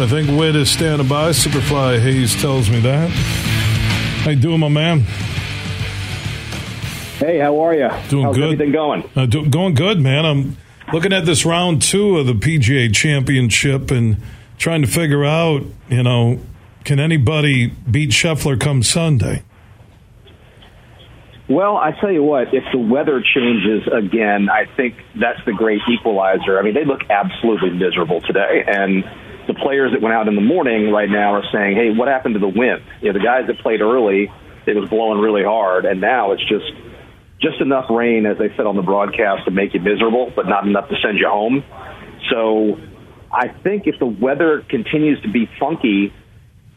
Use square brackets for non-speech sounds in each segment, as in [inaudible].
I think Whit is standing by. Superfly Hayes tells me that. How you doing, my man? Hey, how are you? Doing How's good. everything going? Uh, do, going good, man. I'm looking at this round two of the PGA Championship and trying to figure out, you know, can anybody beat Scheffler come Sunday? Well, I tell you what, if the weather changes again, I think that's the great equalizer. I mean, they look absolutely miserable today, and the players that went out in the morning right now are saying, "Hey, what happened to the wind?" You know, the guys that played early, it was blowing really hard, and now it's just just enough rain, as they said on the broadcast, to make you miserable, but not enough to send you home. So, I think if the weather continues to be funky,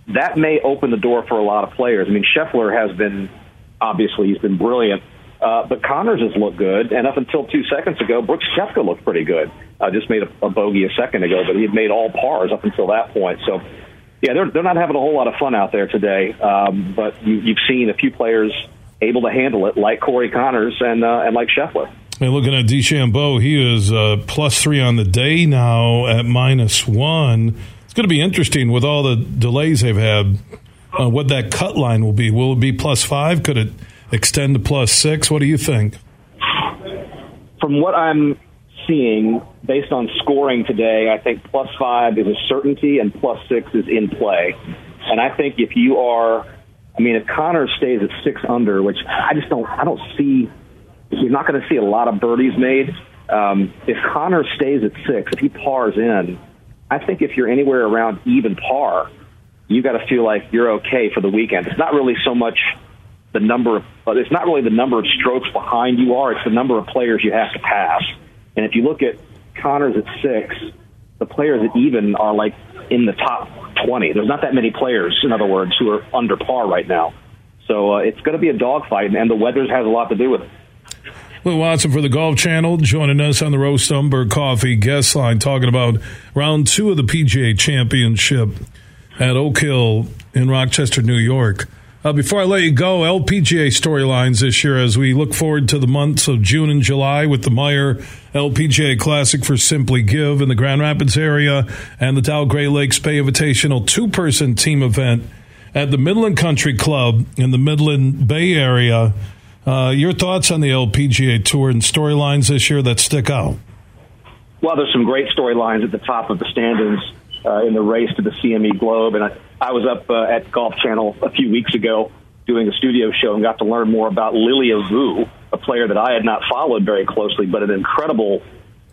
that may open the door for a lot of players. I mean, Scheffler has been obviously he's been brilliant. Uh, but Conners has looked good, and up until two seconds ago, Brooks Koepka looked pretty good. Uh, just made a, a bogey a second ago, but he had made all pars up until that point. So, yeah, they're they're not having a whole lot of fun out there today. Um, but you, you've seen a few players able to handle it, like Corey Conners and uh, and like Scheffler. Hey, looking at DeChambeau, he is uh, plus three on the day now at minus one. It's going to be interesting with all the delays they've had. Uh, what that cut line will be? Will it be plus five? Could it extend to plus six? What do you think? From what I'm seeing, based on scoring today, I think plus five is a certainty and plus six is in play. And I think if you are, I mean, if Connor stays at six under, which I just don't, I don't see, you're not going to see a lot of birdies made. Um, if Connor stays at six, if he pars in, I think if you're anywhere around even par, you got to feel like you're okay for the weekend. It's not really so much the number of, it's not really the number of strokes behind you are. It's the number of players you have to pass. And if you look at Conners at six, the players at even are like in the top 20. There's not that many players, in other words, who are under par right now. So uh, it's going to be a dogfight, and the weather has a lot to do with it. Whit Watson for the Golf Channel joining us on the Roast Umber Coffee guest line talking about round two of the PGA Championship at Oak Hill in Rochester, New York. Uh, before I let you go, LPGA storylines this year as we look forward to the months of June and July with the Meijer LPGA Classic for Simply Give in the Grand Rapids area and the Dow Great Lakes Bay Invitational two person team event at the Midland Country Club in the Midland Bay area. Uh, your thoughts on the LPGA Tour and storylines this year that stick out? Well, there's some great storylines at the top of the standings uh, in the race to the CME Globe, and I, I was up uh, at Golf Channel a few weeks ago doing a studio show and got to learn more about Lilia Vu, a player that I had not followed very closely, but an incredible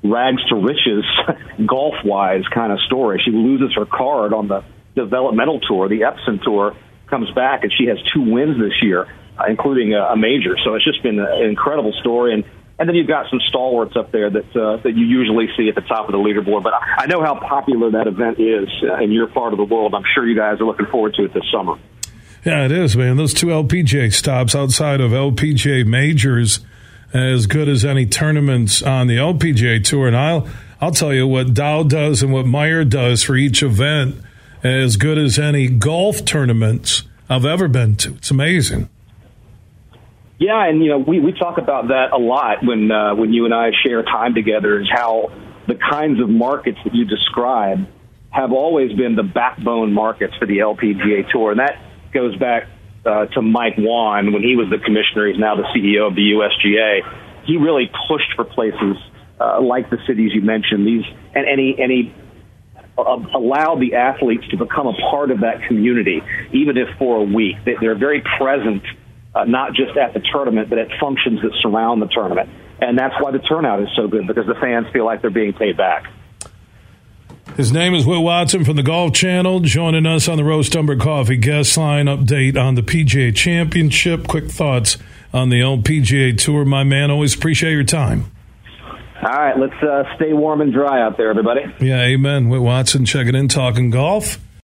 rags to riches [laughs] golf wise kind of story. She loses her card on the developmental tour, the Epson tour, comes back and she has two wins this year, uh, including a, a major. So it's just been an incredible story. And and then you've got some stalwarts up there that uh, that you usually see at the top of the leaderboard. But I, know how popular that event is uh, in your part of the world. I'm sure you guys are looking forward to it this summer. Yeah, it is, man. Those two LPGA stops outside of LPGA majors, as good as any tournaments on the LPGA tour. And I'll I'll tell you what Dow does and what Meijer does for each event, as good as any golf tournaments I've ever been to. It's amazing. Yeah, and you know we, we talk about that a lot when uh, when you and I share time together. Is how the kinds of markets that you describe have always been the backbone markets for the LPGA Tour, and that goes back uh, to Mike Whan when he was the commissioner. He's now the CEO of the USGA. He really pushed for places uh, like the cities you mentioned. These and any any uh, allowed the athletes to become a part of that community, even if for a week. They, they're very present uh, not just at the tournament, but at functions that surround the tournament. And that's why the turnout is so good because the fans feel like they're being paid back. His name is Whit Watson from the Golf Channel, joining us on the Roast Umber Coffee guest line update on the PGA Championship. Quick thoughts on the LPGA Tour, my man. Always appreciate your time. All right, let's uh, stay warm and dry out there, everybody. Yeah, amen. Whit Watson checking in, talking golf.